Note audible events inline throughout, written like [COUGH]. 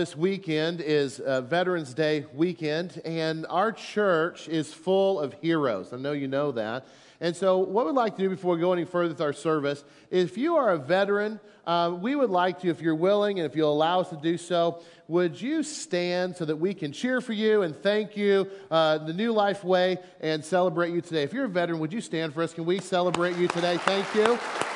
This weekend is uh, Veterans Day weekend, and our church is full of heroes. I know you know that. And so, what we'd like to do before we go any further with our service, if you are a veteran, uh, we would like to, if you're willing and if you'll allow us to do so, would you stand so that we can cheer for you and thank you uh, the New Life Way and celebrate you today? If you're a veteran, would you stand for us? Can we celebrate you today? Thank you.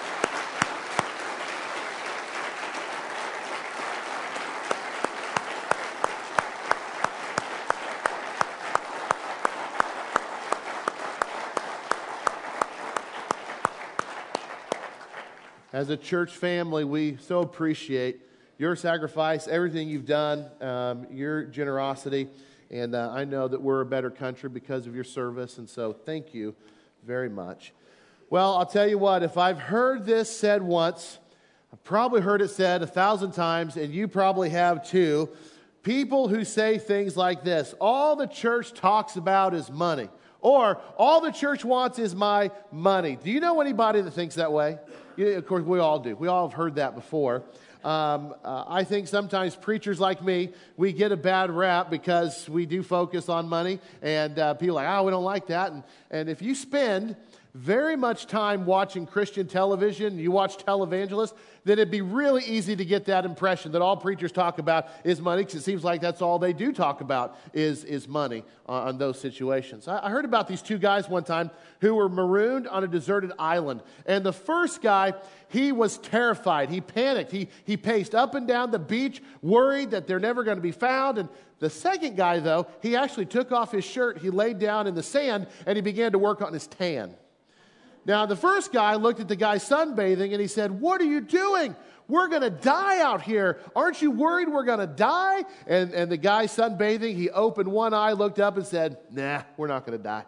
As a church family, we so appreciate your sacrifice, everything you've done, um, your generosity. And uh, I know that we're a better country because of your service. And so thank you very much. Well, I'll tell you what, if I've heard this said once, I've probably heard it said a thousand times, and you probably have too. People who say things like this all the church talks about is money, or all the church wants is my money. Do you know anybody that thinks that way? Of course, we all do. We all have heard that before. Um, uh, I think sometimes preachers like me, we get a bad rap because we do focus on money, and uh, people are like, oh, we don't like that. And, and if you spend very much time watching Christian television, you watch televangelists, then it'd be really easy to get that impression that all preachers talk about is money because it seems like that's all they do talk about is, is money uh, on those situations. I, I heard about these two guys one time who were marooned on a deserted island. And the first guy, he was terrified. He panicked. He, he paced up and down the beach, worried that they're never going to be found. And the second guy, though, he actually took off his shirt, he laid down in the sand, and he began to work on his tan. Now, the first guy looked at the guy sunbathing and he said, What are you doing? We're going to die out here. Aren't you worried we're going to die? And, and the guy sunbathing, he opened one eye, looked up, and said, Nah, we're not going to die.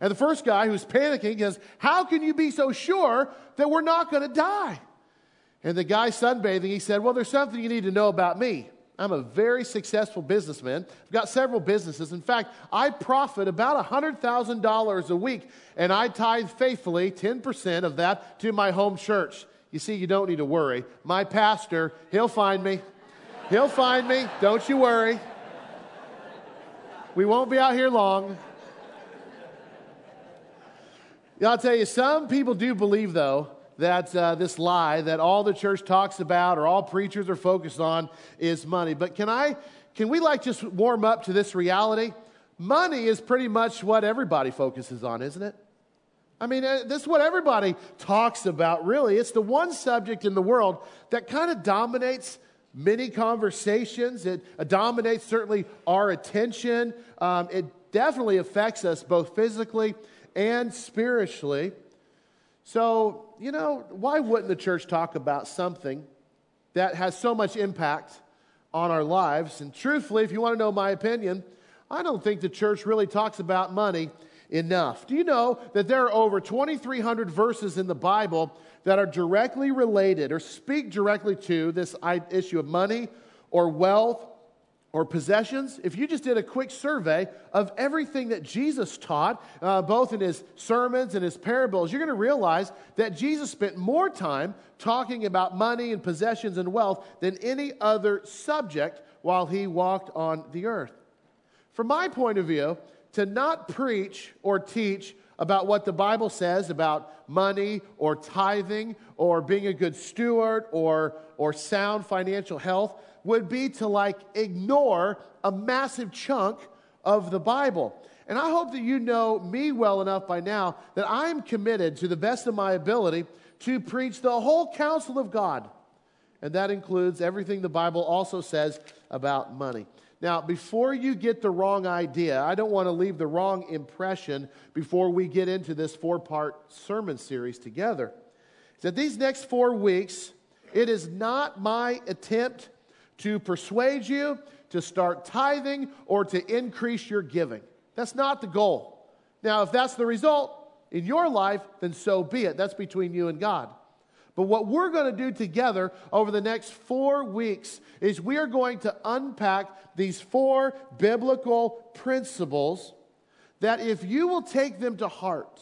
And the first guy who's panicking says, How can you be so sure that we're not going to die? And the guy sunbathing, he said, Well, there's something you need to know about me. I'm a very successful businessman. I've got several businesses. In fact, I profit about $100,000 a week, and I tithe faithfully 10% of that to my home church. You see, you don't need to worry. My pastor, he'll find me. He'll find me. Don't you worry. We won't be out here long. I'll tell you, some people do believe, though, that uh, this lie that all the church talks about or all preachers are focused on is money. But can I, can we like just warm up to this reality? Money is pretty much what everybody focuses on, isn't it? I mean, uh, this is what everybody talks about, really. It's the one subject in the world that kind of dominates many conversations. It uh, dominates certainly our attention. Um, it definitely affects us both physically and spiritually. So, you know, why wouldn't the church talk about something that has so much impact on our lives? And truthfully, if you want to know my opinion, I don't think the church really talks about money enough. Do you know that there are over 2,300 verses in the Bible that are directly related or speak directly to this issue of money or wealth or possessions, if you just did a quick survey of everything that Jesus taught, uh, both in his sermons and his parables, you're going to realize that Jesus spent more time talking about money and possessions and wealth than any other subject while he walked on the earth. From my point of view, to not preach or teach about what the Bible says about money or tithing or being a good steward or, or sound financial health would be to like ignore a massive chunk of the Bible. And I hope that you know me well enough by now that I'm committed to the best of my ability to preach the whole counsel of God. And that includes everything the Bible also says about money. Now, before you get the wrong idea, I don't want to leave the wrong impression before we get into this four part sermon series together. That these next four weeks, it is not my attempt to persuade you to start tithing or to increase your giving. That's not the goal. Now, if that's the result in your life, then so be it. That's between you and God. But what we're going to do together over the next four weeks is we are going to unpack these four biblical principles that if you will take them to heart,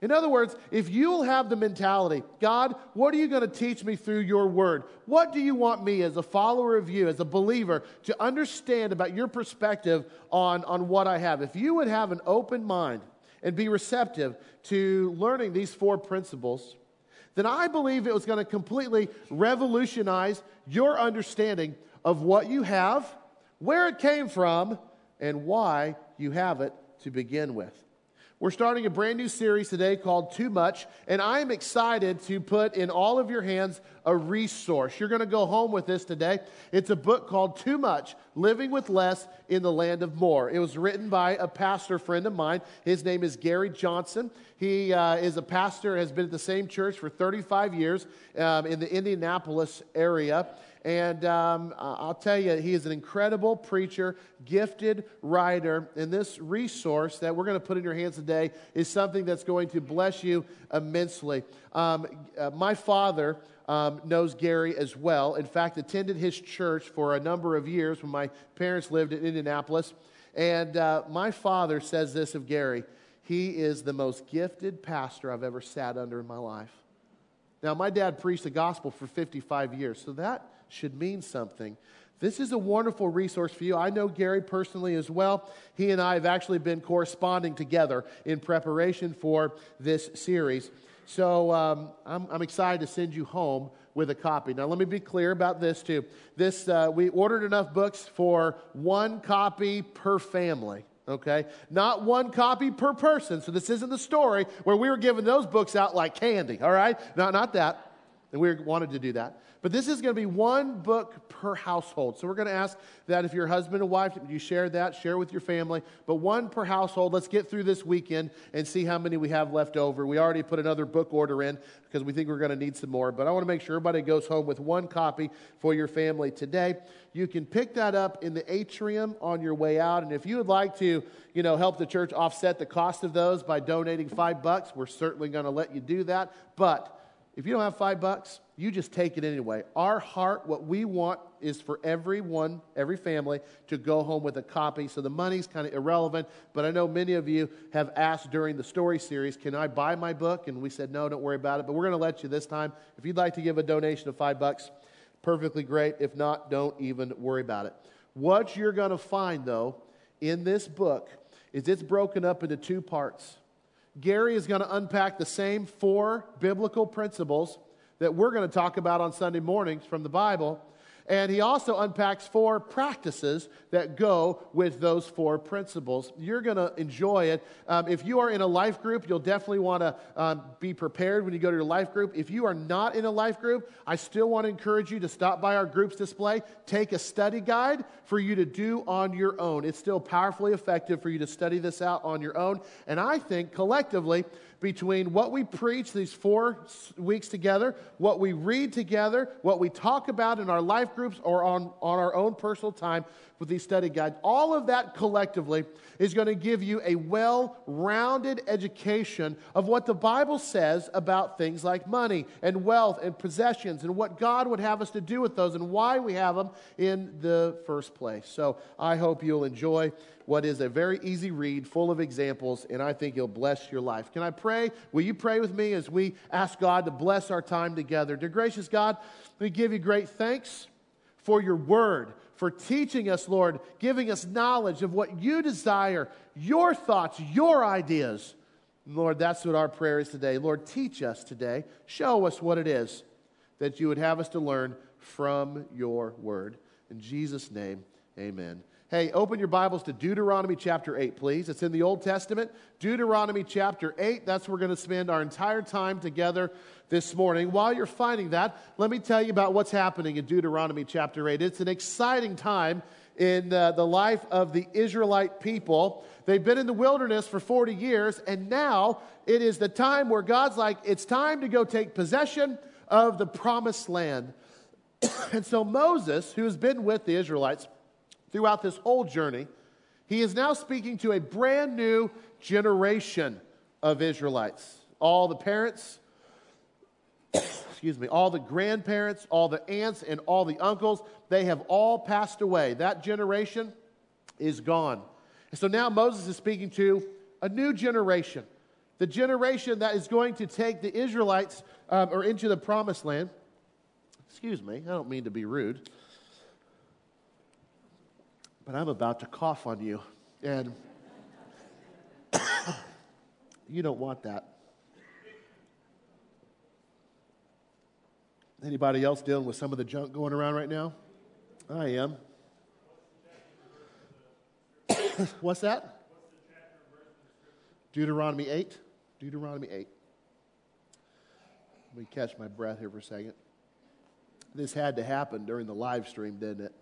In other words, if you'll have the mentality, God, what are you going to teach me through your word? What do you want me as a follower of you, as a believer, to understand about your perspective on, on what I have? If you would have an open mind and be receptive to learning these four principles, then I believe it was going to completely revolutionize your understanding of what you have, where it came from, and why you have it to begin with. We're starting a brand new series today called Too Much, and I am excited to put in all of your hands a resource. You're going to go home with this today. It's a book called Too Much Living with Less in the Land of More. It was written by a pastor friend of mine. His name is Gary Johnson. He uh, is a pastor, has been at the same church for 35 years um, in the Indianapolis area. And um, I'll tell you, he is an incredible preacher, gifted writer. And this resource that we're going to put in your hands today is something that's going to bless you immensely. Um, uh, my father um, knows Gary as well. In fact, attended his church for a number of years when my parents lived in Indianapolis. And uh, my father says this of Gary he is the most gifted pastor I've ever sat under in my life. Now, my dad preached the gospel for 55 years, so that should mean something. This is a wonderful resource for you. I know Gary personally as well. He and I have actually been corresponding together in preparation for this series. So um, I'm, I'm, excited to send you home with a copy. Now, let me be clear about this too. This uh, we ordered enough books for one copy per family. Okay, not one copy per person. So this isn't the story where we were giving those books out like candy. All right, not not that. And we wanted to do that. But this is going to be one book per household. So we're going to ask that if you're husband and wife, you share that, share with your family. But one per household. Let's get through this weekend and see how many we have left over. We already put another book order in because we think we're going to need some more. But I want to make sure everybody goes home with one copy for your family today. You can pick that up in the atrium on your way out. And if you would like to, you know, help the church offset the cost of those by donating five bucks, we're certainly going to let you do that. But if you don't have five bucks, you just take it anyway. Our heart, what we want is for everyone, every family, to go home with a copy. So the money's kind of irrelevant, but I know many of you have asked during the story series, can I buy my book? And we said, no, don't worry about it. But we're going to let you this time. If you'd like to give a donation of five bucks, perfectly great. If not, don't even worry about it. What you're going to find, though, in this book is it's broken up into two parts. Gary is going to unpack the same four biblical principles that we're going to talk about on Sunday mornings from the Bible and he also unpacks four practices that go with those four principles. You're going to enjoy it. Um, if you are in a life group, you'll definitely want to um, be prepared when you go to your life group. If you are not in a life group, I still want to encourage you to stop by our groups display, take a study guide for you to do on your own. It's still powerfully effective for you to study this out on your own. And I think collectively, between what we preach these four weeks together, what we read together, what we talk about in our life groups or on, on our own personal time with these study guides. All of that collectively is going to give you a well rounded education of what the Bible says about things like money and wealth and possessions and what God would have us to do with those and why we have them in the first place. So I hope you'll enjoy what is a very easy read full of examples, and I think it'll bless your life. Can I pray? Will you pray with me as we ask God to bless our time together? Dear gracious God, we give you great thanks for your word, for teaching us, Lord, giving us knowledge of what you desire, your thoughts, your ideas. Lord, that's what our prayer is today. Lord, teach us today. Show us what it is that you would have us to learn from your word. In Jesus' name, amen. Hey, open your Bibles to Deuteronomy chapter 8, please. It's in the Old Testament. Deuteronomy chapter 8. That's where we're going to spend our entire time together this morning. While you're finding that, let me tell you about what's happening in Deuteronomy chapter 8. It's an exciting time in uh, the life of the Israelite people. They've been in the wilderness for 40 years, and now it is the time where God's like, it's time to go take possession of the promised land. [COUGHS] and so Moses, who has been with the Israelites, throughout this whole journey, he is now speaking to a brand new generation of Israelites. All the parents, [COUGHS] excuse me, all the grandparents, all the aunts, and all the uncles, they have all passed away. That generation is gone. And so now Moses is speaking to a new generation the generation that is going to take the Israelites um, or into the promised land. Excuse me, I don't mean to be rude, but I'm about to cough on you, and [COUGHS] you don't want that. Anybody else dealing with some of the junk going around right now? I am. [COUGHS] What's that? Deuteronomy 8. Deuteronomy 8. Let me catch my breath here for a second. This had to happen during the live stream, didn't it?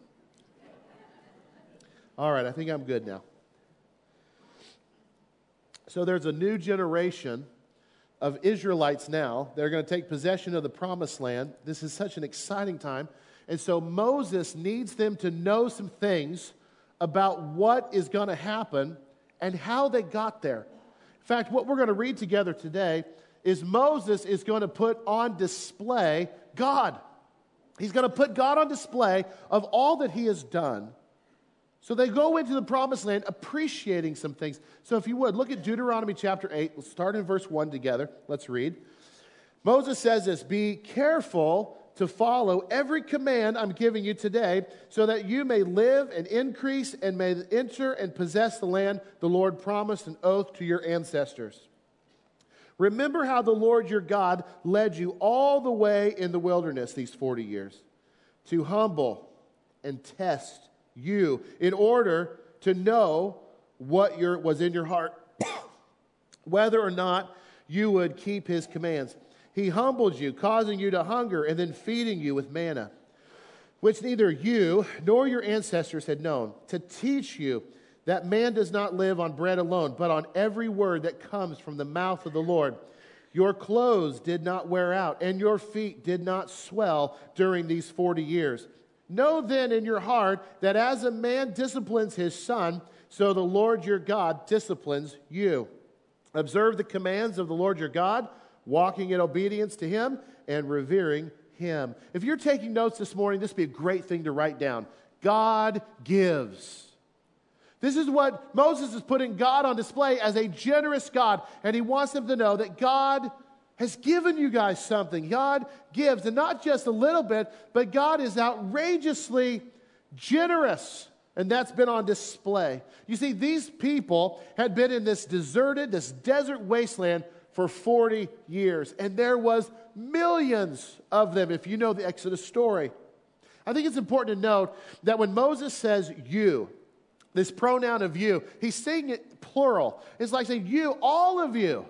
All right, I think I'm good now. So there's a new generation of Israelites now. They're going to take possession of the promised land. This is such an exciting time. And so Moses needs them to know some things about what is going to happen and how they got there. In fact, what we're going to read together today is Moses is going to put on display God. He's going to put God on display of all that he has done. So they go into the promised land appreciating some things. So if you would, look at Deuteronomy chapter 8. Let's start in verse 1 together. Let's read. Moses says this Be careful to follow every command I'm giving you today, so that you may live and increase and may enter and possess the land the Lord promised an oath to your ancestors. Remember how the Lord your God led you all the way in the wilderness these 40 years to humble and test you in order to know what your, was in your heart, [COUGHS] whether or not you would keep his commands. He humbled you, causing you to hunger, and then feeding you with manna, which neither you nor your ancestors had known, to teach you that man does not live on bread alone, but on every word that comes from the mouth of the Lord. Your clothes did not wear out, and your feet did not swell during these 40 years. Know then in your heart that as a man disciplines his son, so the Lord your God disciplines you. Observe the commands of the Lord your God walking in obedience to Him and revering Him. If you're taking notes this morning, this would be a great thing to write down. God gives. This is what Moses is putting God on display as a generous God, and he wants them to know that God has given you guys something. God gives, and not just a little bit, but God is outrageously generous. And that's been on display. You see, these people had been in this deserted, this desert wasteland for 40 years. And there was millions of them, if you know the Exodus story. I think it's important to note that when Moses says you, this pronoun of you, he's saying it plural. It's like saying you, all of you.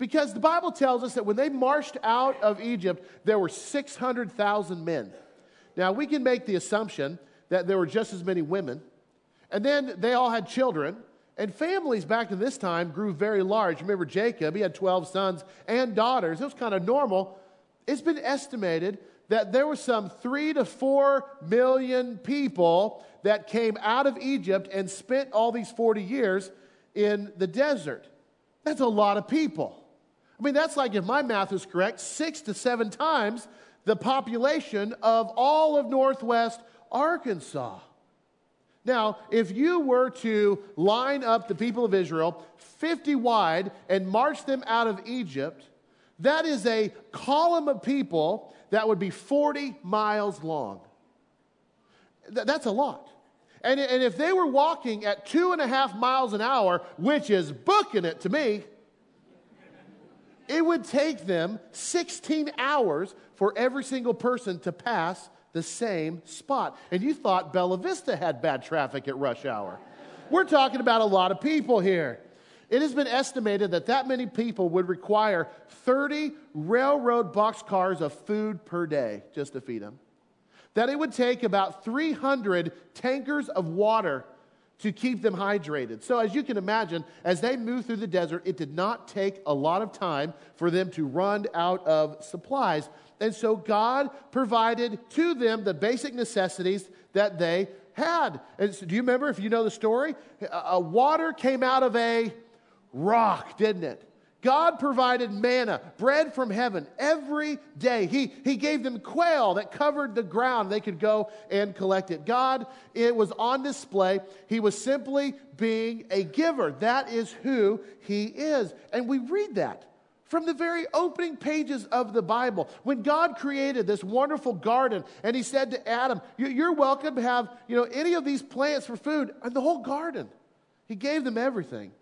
Because the Bible tells us that when they marched out of Egypt, there were 600,000 men. Now, we can make the assumption that there were just as many women. And then they all had children. And families back in this time grew very large. Remember Jacob, he had 12 sons and daughters. It was kind of normal. It's been estimated that there were some three to four million people that came out of Egypt and spent all these 40 years in the desert. That's a lot of people. I mean, that's like, if my math is correct, six to seven times the population of all of Northwest Arkansas. Now, if you were to line up the people of Israel 50 wide and march them out of Egypt, that is a column of people that would be 40 miles long. Th- that's a lot. And, and if they were walking at two and a half miles an hour, which is booking it to me, it would take them 16 hours for every single person to pass the same spot. And you thought Bella Vista had bad traffic at rush hour. We're talking about a lot of people here. It has been estimated that that many people would require 30 railroad boxcars of food per day just to feed them. That it would take about 300 tankers of water to keep them hydrated. So, as you can imagine, as they moved through the desert, it did not take a lot of time for them to run out of supplies. And so God provided to them the basic necessities that they had. And so do you remember, if you know the story? A, water came out of a rock, didn't it? God provided manna, bread from heaven, every day. He, he gave them quail that covered the ground. They could go and collect it. God, it was on display. He was simply being a giver. That is who He is. And we read that from the very opening pages of the Bible. When God created this wonderful garden and He said to Adam, You're welcome to have you know, any of these plants for food, and the whole garden. He gave them everything.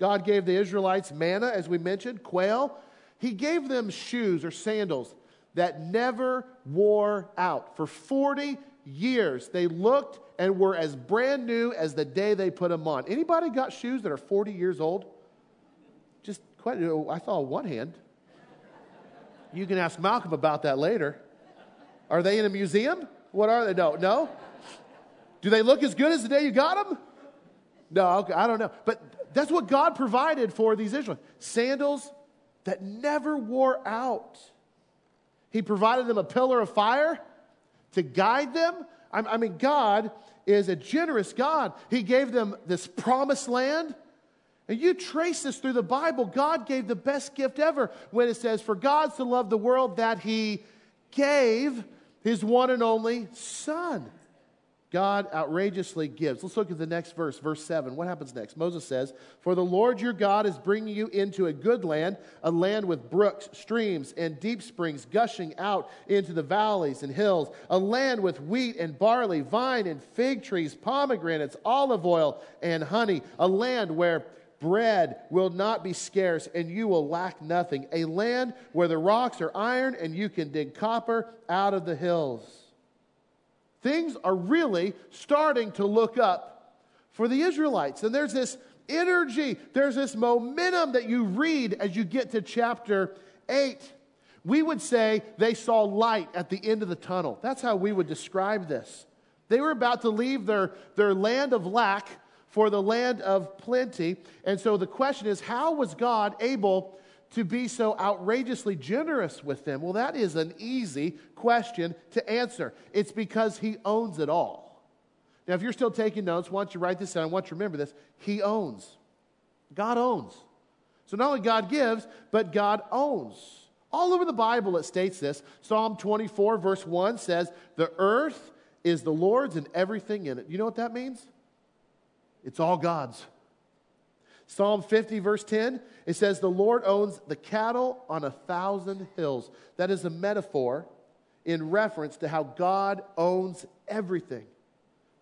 God gave the Israelites manna, as we mentioned, quail. He gave them shoes or sandals that never wore out. For 40 years, they looked and were as brand new as the day they put them on. Anybody got shoes that are 40 years old? Just quite, I saw one hand. You can ask Malcolm about that later. Are they in a museum? What are they? No, no. Do they look as good as the day you got them? No, I don't know. But that's what God provided for these Israelites sandals that never wore out. He provided them a pillar of fire to guide them. I mean, God is a generous God. He gave them this promised land. And you trace this through the Bible. God gave the best gift ever when it says, For God so love the world that he gave his one and only Son. God outrageously gives. Let's look at the next verse, verse 7. What happens next? Moses says, For the Lord your God is bringing you into a good land, a land with brooks, streams, and deep springs gushing out into the valleys and hills, a land with wheat and barley, vine and fig trees, pomegranates, olive oil, and honey, a land where bread will not be scarce and you will lack nothing, a land where the rocks are iron and you can dig copper out of the hills. Things are really starting to look up for the Israelites. And there's this energy, there's this momentum that you read as you get to chapter 8. We would say they saw light at the end of the tunnel. That's how we would describe this. They were about to leave their, their land of lack for the land of plenty. And so the question is how was God able to be so outrageously generous with them? Well, that is an easy question to answer. It's because He owns it all. Now, if you're still taking notes, why don't you write this down? I want you to remember this. He owns. God owns. So not only God gives, but God owns. All over the Bible it states this. Psalm 24, verse 1 says, The earth is the Lord's and everything in it. You know what that means? It's all God's. Psalm 50, verse 10, it says, The Lord owns the cattle on a thousand hills. That is a metaphor in reference to how God owns everything.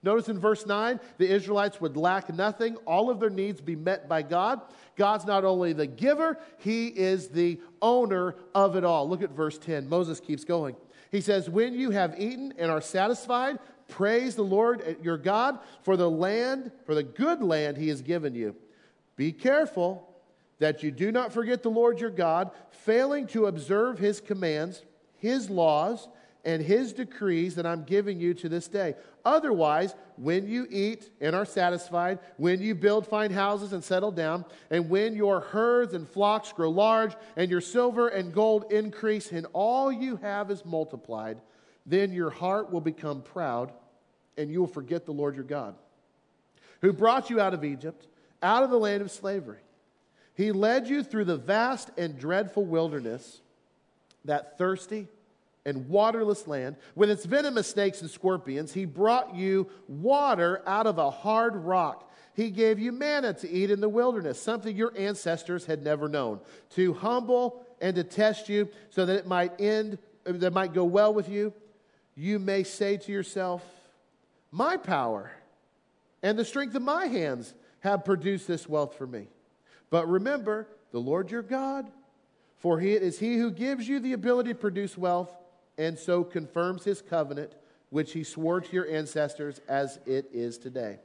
Notice in verse 9, the Israelites would lack nothing, all of their needs be met by God. God's not only the giver, He is the owner of it all. Look at verse 10. Moses keeps going. He says, When you have eaten and are satisfied, praise the Lord your God for the land, for the good land He has given you. Be careful that you do not forget the Lord your God, failing to observe his commands, his laws, and his decrees that I'm giving you to this day. Otherwise, when you eat and are satisfied, when you build fine houses and settle down, and when your herds and flocks grow large, and your silver and gold increase, and all you have is multiplied, then your heart will become proud, and you will forget the Lord your God, who brought you out of Egypt out of the land of slavery. He led you through the vast and dreadful wilderness, that thirsty and waterless land, with its venomous snakes and scorpions. He brought you water out of a hard rock. He gave you manna to eat in the wilderness, something your ancestors had never known, to humble and to test you so that it might end, that might go well with you. You may say to yourself, My power and the strength of my hands have produced this wealth for me. But remember the Lord your God, for he, it is he who gives you the ability to produce wealth and so confirms his covenant, which he swore to your ancestors as it is today.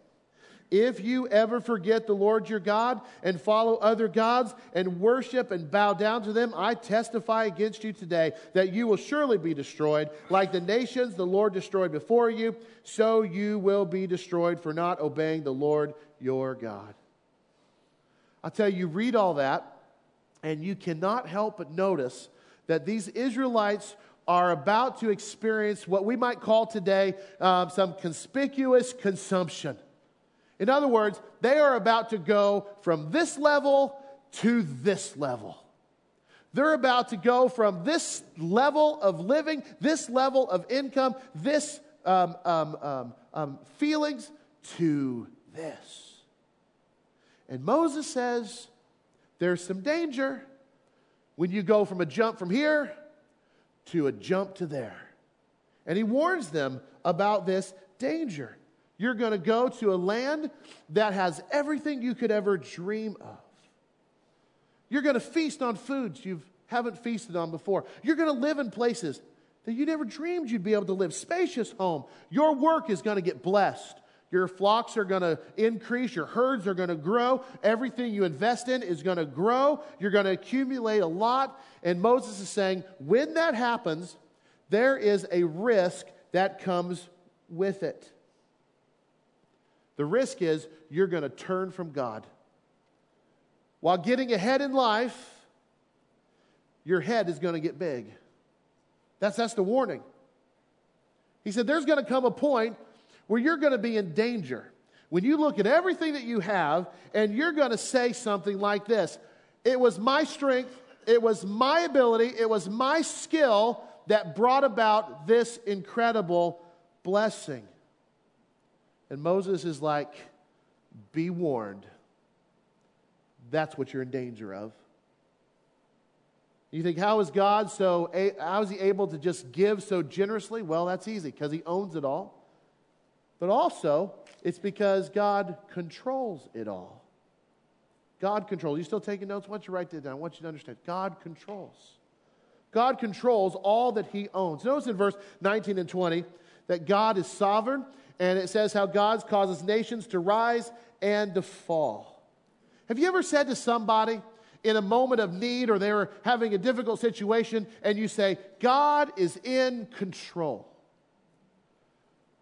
If you ever forget the Lord your God and follow other gods and worship and bow down to them, I testify against you today that you will surely be destroyed. Like the nations the Lord destroyed before you, so you will be destroyed for not obeying the Lord your God. I tell you, read all that, and you cannot help but notice that these Israelites are about to experience what we might call today um, some conspicuous consumption. In other words, they are about to go from this level to this level. They're about to go from this level of living, this level of income, this um, um, um, um feelings to this. And Moses says there's some danger when you go from a jump from here to a jump to there. And he warns them about this danger. You're going to go to a land that has everything you could ever dream of. You're going to feast on foods you haven't feasted on before. You're going to live in places that you never dreamed you'd be able to live. Spacious home. Your work is going to get blessed. Your flocks are going to increase. Your herds are going to grow. Everything you invest in is going to grow. You're going to accumulate a lot. And Moses is saying, when that happens, there is a risk that comes with it. The risk is you're going to turn from God. While getting ahead in life, your head is going to get big. That's, that's the warning. He said, There's going to come a point where you're going to be in danger. When you look at everything that you have and you're going to say something like this It was my strength, it was my ability, it was my skill that brought about this incredible blessing. And Moses is like, Be warned. That's what you're in danger of. You think, how is God so, how is he able to just give so generously? Well, that's easy because he owns it all. But also, it's because God controls it all. God controls. You still taking notes? I want you write that down. I want you to understand. God controls. God controls all that He owns. Notice in verse 19 and 20 that God is sovereign, and it says how God causes nations to rise and to fall. Have you ever said to somebody in a moment of need or they were having a difficult situation, and you say, God is in control?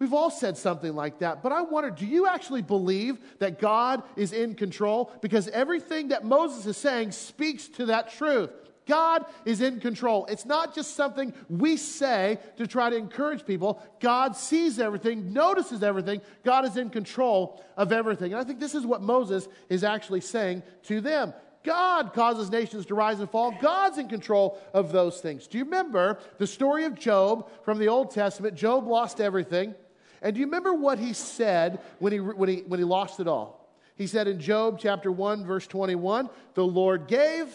We've all said something like that, but I wonder do you actually believe that God is in control? Because everything that Moses is saying speaks to that truth. God is in control. It's not just something we say to try to encourage people. God sees everything, notices everything. God is in control of everything. And I think this is what Moses is actually saying to them. God causes nations to rise and fall. God's in control of those things. Do you remember the story of Job from the Old Testament? Job lost everything. And do you remember what he said when he, when he, when he lost it all? He said in Job chapter 1, verse 21, The Lord gave,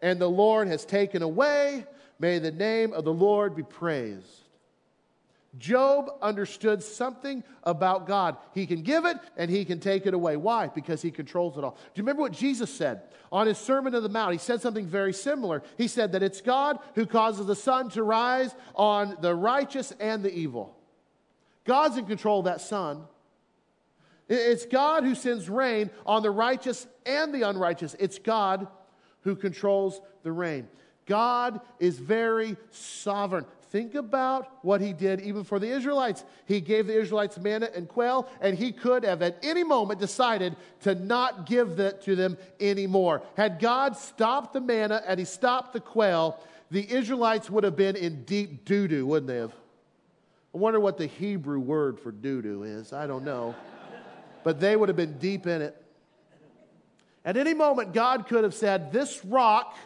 and the Lord has taken away. May the name of the Lord be praised. Job understood something about God. He can give it and he can take it away. Why? Because he controls it all. Do you remember what Jesus said on his Sermon on the Mount? He said something very similar. He said that it's God who causes the sun to rise on the righteous and the evil. God's in control of that sun. It's God who sends rain on the righteous and the unrighteous. It's God who controls the rain. God is very sovereign. Think about what he did even for the Israelites. He gave the Israelites manna and quail, and he could have at any moment decided to not give that to them anymore. Had God stopped the manna and he stopped the quail, the Israelites would have been in deep doo doo, wouldn't they have? I wonder what the Hebrew word for doo doo is. I don't know. but they would have been deep in it. At any moment, God could have said, This rock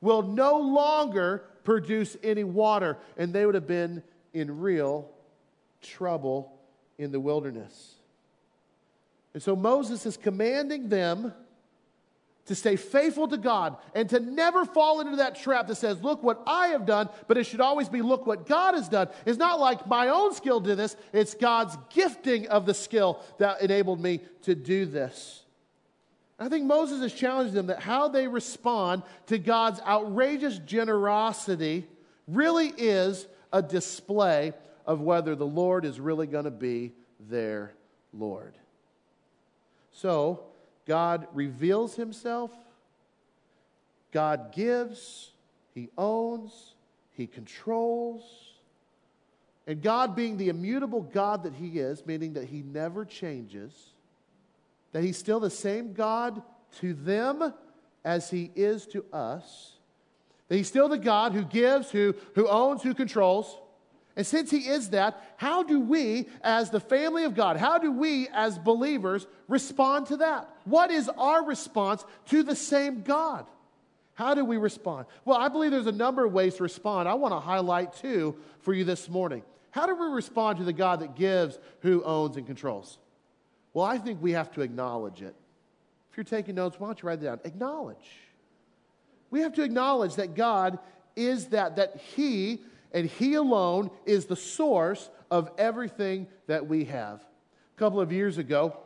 will no longer produce any water. And they would have been in real trouble in the wilderness. And so Moses is commanding them to stay faithful to God and to never fall into that trap that says, Look what I have done, but it should always be, Look what God has done. It's not like my own skill did this, it's God's gifting of the skill that enabled me to do this. I think Moses has challenged them that how they respond to God's outrageous generosity really is a display of whether the Lord is really going to be their Lord. So, God reveals himself, God gives, he owns, he controls. And God, being the immutable God that he is, meaning that he never changes, that he's still the same God to them as he is to us, that he's still the God who gives, who, who owns, who controls. And since He is that, how do we, as the family of God, how do we, as believers, respond to that? What is our response to the same God? How do we respond? Well, I believe there's a number of ways to respond. I want to highlight two for you this morning. How do we respond to the God that gives, who owns, and controls? Well, I think we have to acknowledge it. If you're taking notes, why don't you write it down? Acknowledge. We have to acknowledge that God is that, that He and He alone is the source of everything that we have. A couple of years ago,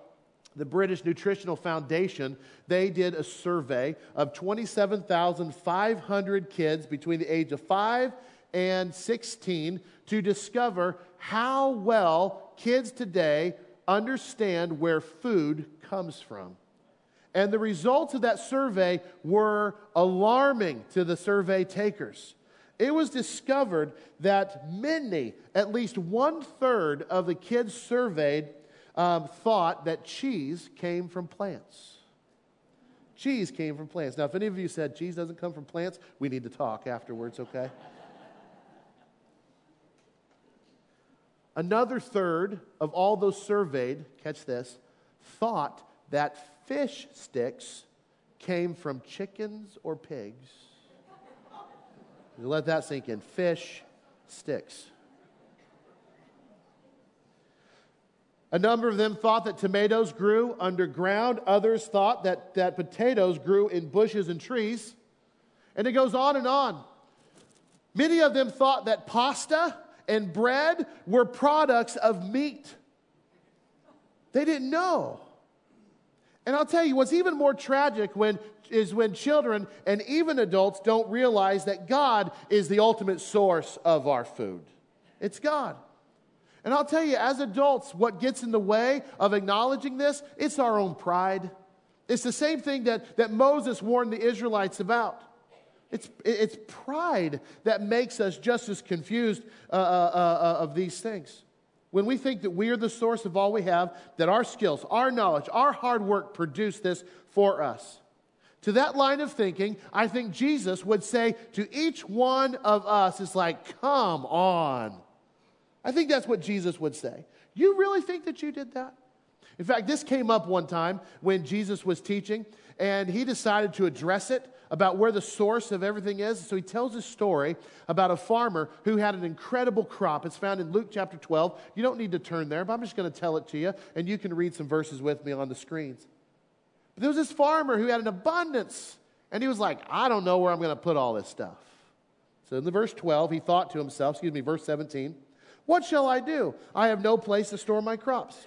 the British Nutritional Foundation, they did a survey of 27,500 kids between the age of 5 and 16 to discover how well kids today understand where food comes from. And the results of that survey were alarming to the survey takers. It was discovered that many, at least one third of the kids surveyed, um, thought that cheese came from plants. Cheese came from plants. Now, if any of you said cheese doesn't come from plants, we need to talk afterwards, okay? Another third of all those surveyed, catch this, thought that fish sticks came from chickens or pigs. Let that sink in. Fish sticks. A number of them thought that tomatoes grew underground. Others thought that, that potatoes grew in bushes and trees. And it goes on and on. Many of them thought that pasta and bread were products of meat. They didn't know. And I'll tell you what's even more tragic when, is when children and even adults don't realize that God is the ultimate source of our food. It's God. And I'll tell you, as adults, what gets in the way of acknowledging this, it's our own pride. It's the same thing that, that Moses warned the Israelites about. It's, it's pride that makes us just as confused uh, uh, uh, of these things. When we think that we are the source of all we have, that our skills, our knowledge, our hard work produce this for us. To that line of thinking, I think Jesus would say to each one of us, it's like, come on. I think that's what Jesus would say. You really think that you did that? In fact, this came up one time when Jesus was teaching, and he decided to address it about where the source of everything is. So he tells a story about a farmer who had an incredible crop. It's found in Luke chapter 12. You don't need to turn there, but I'm just going to tell it to you, and you can read some verses with me on the screens. But there was this farmer who had an abundance, and he was like, I don't know where I'm going to put all this stuff. So in the verse 12, he thought to himself, excuse me, verse 17, What shall I do? I have no place to store my crops.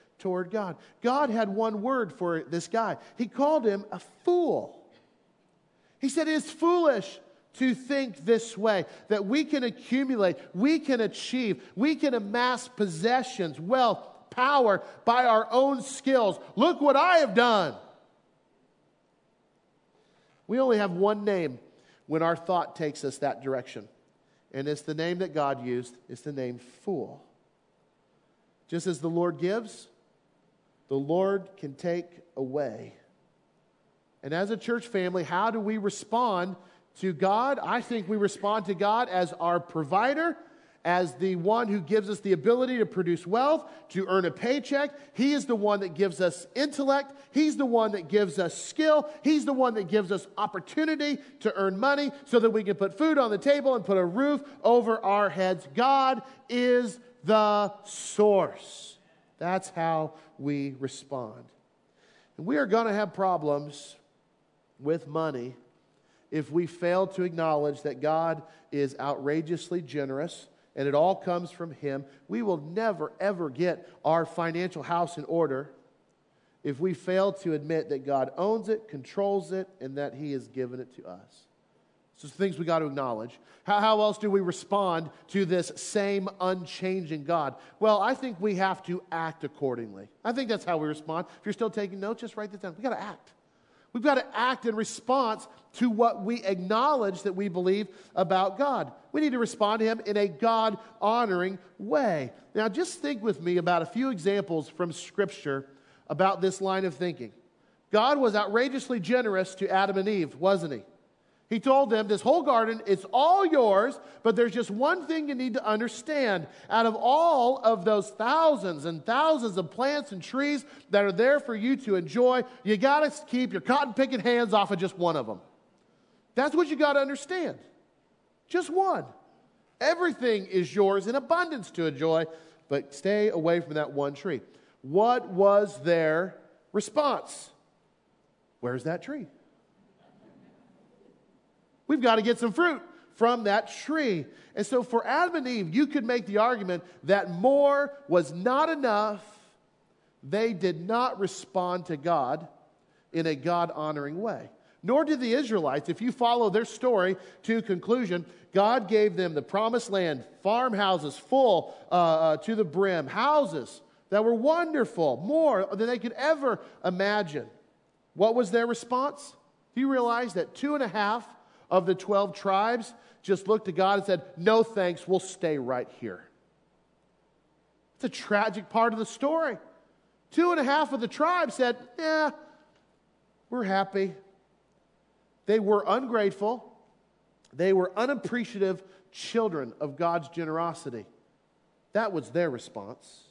toward God. God had one word for this guy. He called him a fool. He said, It is foolish to think this way that we can accumulate, we can achieve, we can amass possessions, wealth, power by our own skills. Look what I have done. We only have one name when our thought takes us that direction. And it's the name that God used, it's the name fool. Just as the Lord gives, the Lord can take away. And as a church family, how do we respond to God? I think we respond to God as our provider, as the one who gives us the ability to produce wealth, to earn a paycheck. He is the one that gives us intellect. He's the one that gives us skill. He's the one that gives us opportunity to earn money so that we can put food on the table and put a roof over our heads. God is the source. That's how we respond. And we are going to have problems with money if we fail to acknowledge that God is outrageously generous and it all comes from Him. We will never, ever get our financial house in order if we fail to admit that God owns it, controls it, and that He has given it to us. So things we got to acknowledge. How, how else do we respond to this same unchanging God? Well, I think we have to act accordingly. I think that's how we respond. If you're still taking notes, just write this down. We got to act. We've got to act in response to what we acknowledge that we believe about God. We need to respond to Him in a God honoring way. Now, just think with me about a few examples from Scripture about this line of thinking. God was outrageously generous to Adam and Eve, wasn't He? He told them, This whole garden, it's all yours, but there's just one thing you need to understand. Out of all of those thousands and thousands of plants and trees that are there for you to enjoy, you got to keep your cotton picking hands off of just one of them. That's what you got to understand. Just one. Everything is yours in abundance to enjoy, but stay away from that one tree. What was their response? Where's that tree? We've got to get some fruit from that tree. And so for Adam and Eve, you could make the argument that more was not enough. They did not respond to God in a God honoring way. Nor did the Israelites. If you follow their story to conclusion, God gave them the promised land, farmhouses full uh, uh, to the brim, houses that were wonderful, more than they could ever imagine. What was their response? Do you realize that two and a half of the 12 tribes just looked to God and said, No thanks, we'll stay right here. It's a tragic part of the story. Two and a half of the tribes said, Yeah, we're happy. They were ungrateful, they were unappreciative children of God's generosity. That was their response.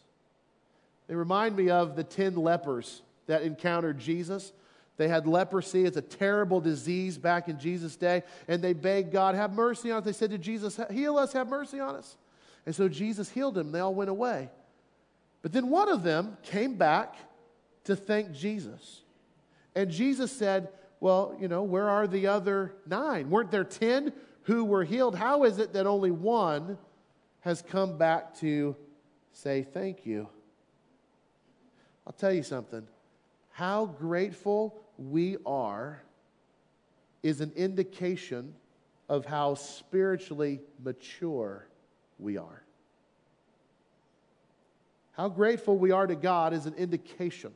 They remind me of the 10 lepers that encountered Jesus they had leprosy. It's a terrible disease back in Jesus' day. And they begged God, have mercy on us. They said to Jesus, heal us, have mercy on us. And so Jesus healed them. They all went away. But then one of them came back to thank Jesus. And Jesus said, Well, you know, where are the other nine? Weren't there 10 who were healed? How is it that only one has come back to say thank you? I'll tell you something. How grateful we are is an indication of how spiritually mature we are. How grateful we are to God is an indication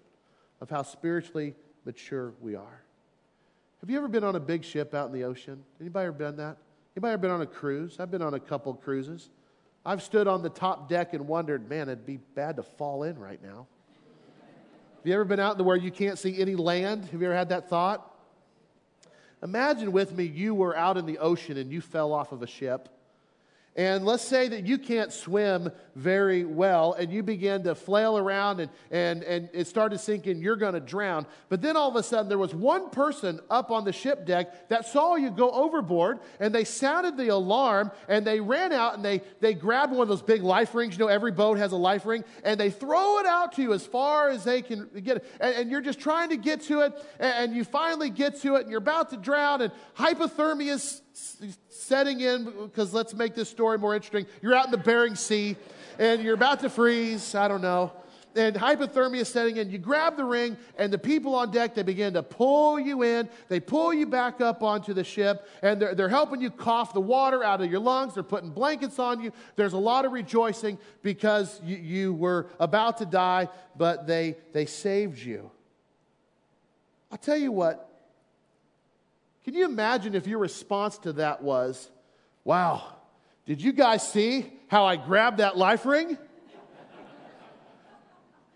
of how spiritually mature we are. Have you ever been on a big ship out in the ocean? Anybody ever been that? Anybody ever been on a cruise? I've been on a couple cruises. I've stood on the top deck and wondered, man, it'd be bad to fall in right now. Have you ever been out in the where you can't see any land? Have you ever had that thought? Imagine with me you were out in the ocean and you fell off of a ship and let's say that you can't swim very well and you begin to flail around and, and, and it started sinking, you're going to drown. But then all of a sudden, there was one person up on the ship deck that saw you go overboard and they sounded the alarm and they ran out and they, they grabbed one of those big life rings. You know, every boat has a life ring and they throw it out to you as far as they can get it. And, and you're just trying to get to it and, and you finally get to it and you're about to drown and hypothermia is setting in because let's make this story more interesting. You're out in the Bering Sea and you're about to freeze. I don't know. And hypothermia is setting in. You grab the ring, and the people on deck, they begin to pull you in. They pull you back up onto the ship, and they're, they're helping you cough the water out of your lungs. They're putting blankets on you. There's a lot of rejoicing because you, you were about to die, but they, they saved you. I'll tell you what, can you imagine if your response to that was, wow, did you guys see how I grabbed that life ring?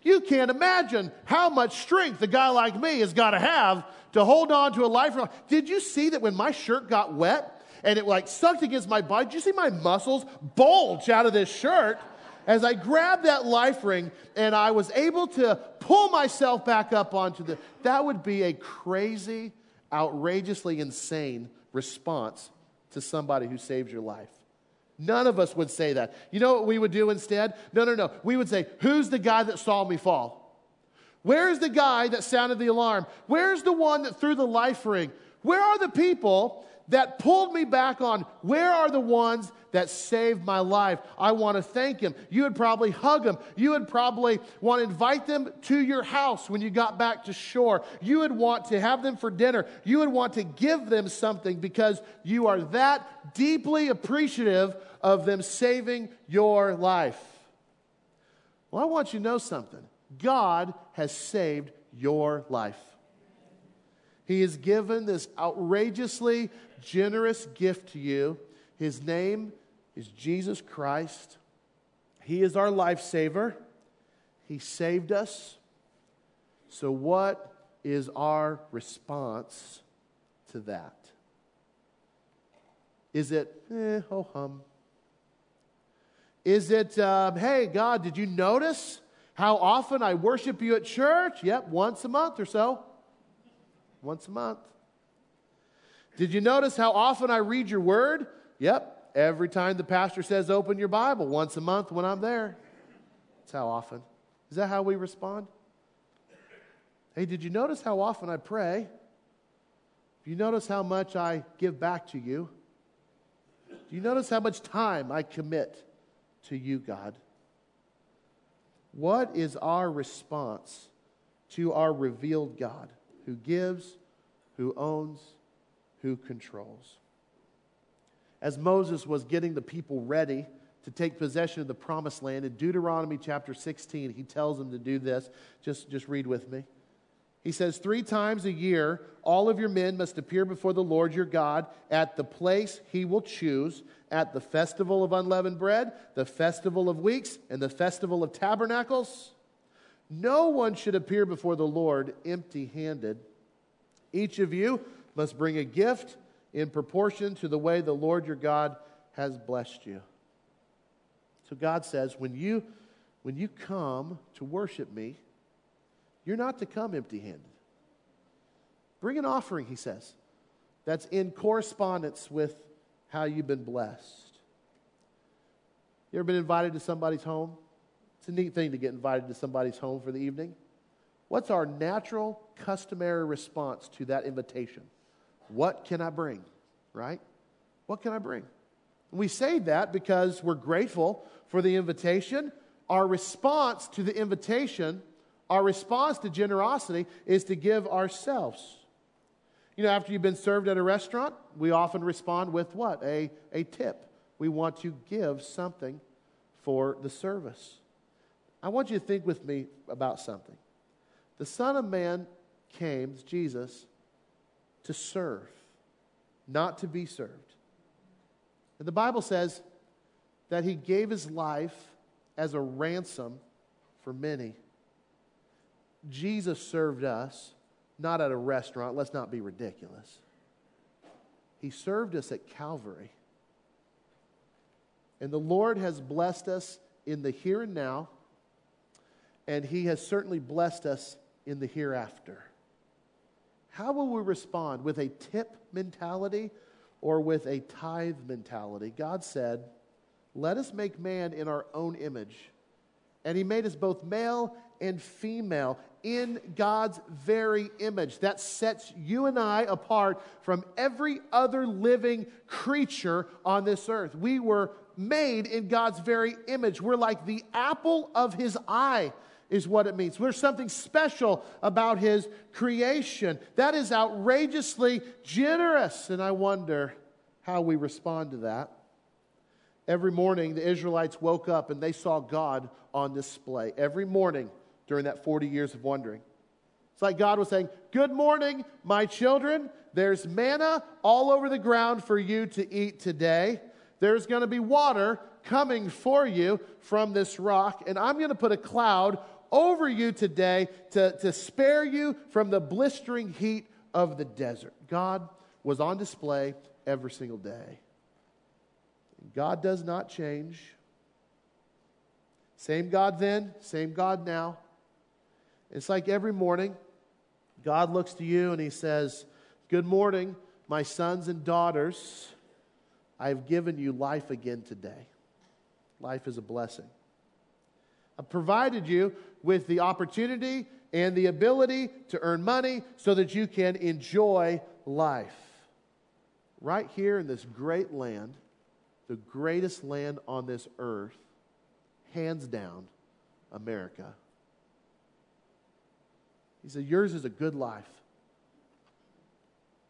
You can't imagine how much strength a guy like me has got to have to hold on to a life ring. Did you see that when my shirt got wet and it like sucked against my body? Did you see my muscles bulge out of this shirt? As I grabbed that life ring and I was able to pull myself back up onto the, that would be a crazy outrageously insane response to somebody who saved your life. None of us would say that. You know what we would do instead? No, no, no. We would say, Who's the guy that saw me fall? Where's the guy that sounded the alarm? Where's the one that threw the life ring? Where are the people that pulled me back on where are the ones that saved my life. I want to thank him. You would probably hug them. You would probably want to invite them to your house when you got back to shore. You would want to have them for dinner. You would want to give them something because you are that deeply appreciative of them saving your life. Well, I want you to know something God has saved your life. He has given this outrageously generous gift to you. His name is Jesus Christ. He is our lifesaver. He saved us. So, what is our response to that? Is it, eh, ho hum? Is it, um, hey, God, did you notice how often I worship you at church? Yep, once a month or so. Once a month. Did you notice how often I read your word? Yep, every time the pastor says open your Bible, once a month when I'm there. That's how often. Is that how we respond? Hey, did you notice how often I pray? Do you notice how much I give back to you? Do you notice how much time I commit to you, God? What is our response to our revealed God who gives, who owns, who controls. As Moses was getting the people ready to take possession of the promised land, in Deuteronomy chapter 16, he tells them to do this. Just, just read with me. He says, Three times a year, all of your men must appear before the Lord your God at the place he will choose, at the festival of unleavened bread, the festival of weeks, and the festival of tabernacles. No one should appear before the Lord empty handed. Each of you must bring a gift in proportion to the way the Lord your God has blessed you. So God says, when you, when you come to worship me, you're not to come empty handed. Bring an offering, he says, that's in correspondence with how you've been blessed. You ever been invited to somebody's home? It's a neat thing to get invited to somebody's home for the evening. What's our natural, customary response to that invitation? What can I bring? Right? What can I bring? We say that because we're grateful for the invitation. Our response to the invitation, our response to generosity is to give ourselves. You know, after you've been served at a restaurant, we often respond with what? A, a tip. We want to give something for the service. I want you to think with me about something. The Son of Man came, Jesus, to serve, not to be served. And the Bible says that he gave his life as a ransom for many. Jesus served us, not at a restaurant. Let's not be ridiculous. He served us at Calvary. And the Lord has blessed us in the here and now, and He has certainly blessed us in the hereafter. How will we respond? With a tip mentality or with a tithe mentality? God said, Let us make man in our own image. And he made us both male and female in God's very image. That sets you and I apart from every other living creature on this earth. We were made in God's very image. We're like the apple of his eye is what it means. There's something special about his creation. That is outrageously generous. And I wonder how we respond to that. Every morning, the Israelites woke up and they saw God on display. Every morning during that 40 years of wandering. It's like God was saying, Good morning, my children. There's manna all over the ground for you to eat today. There's going to be water coming for you from this rock, and I'm going to put a cloud over you today to, to spare you from the blistering heat of the desert. God was on display every single day. God does not change. Same God then, same God now. It's like every morning, God looks to you and He says, Good morning, my sons and daughters. I have given you life again today. Life is a blessing. I've provided you with the opportunity and the ability to earn money so that you can enjoy life. right here in this great land, the greatest land on this earth, hands down, America. He said, Yours is a good life,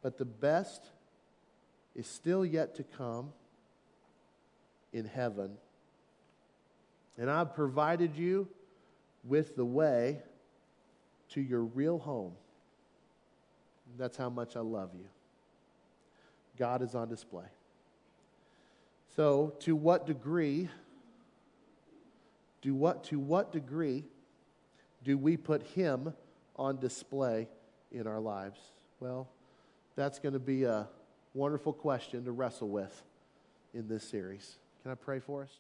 but the best is still yet to come in heaven. And I've provided you with the way to your real home. That's how much I love you. God is on display. So, to what degree do what to what degree do we put him on display in our lives? Well, that's going to be a wonderful question to wrestle with in this series. Can I pray for us?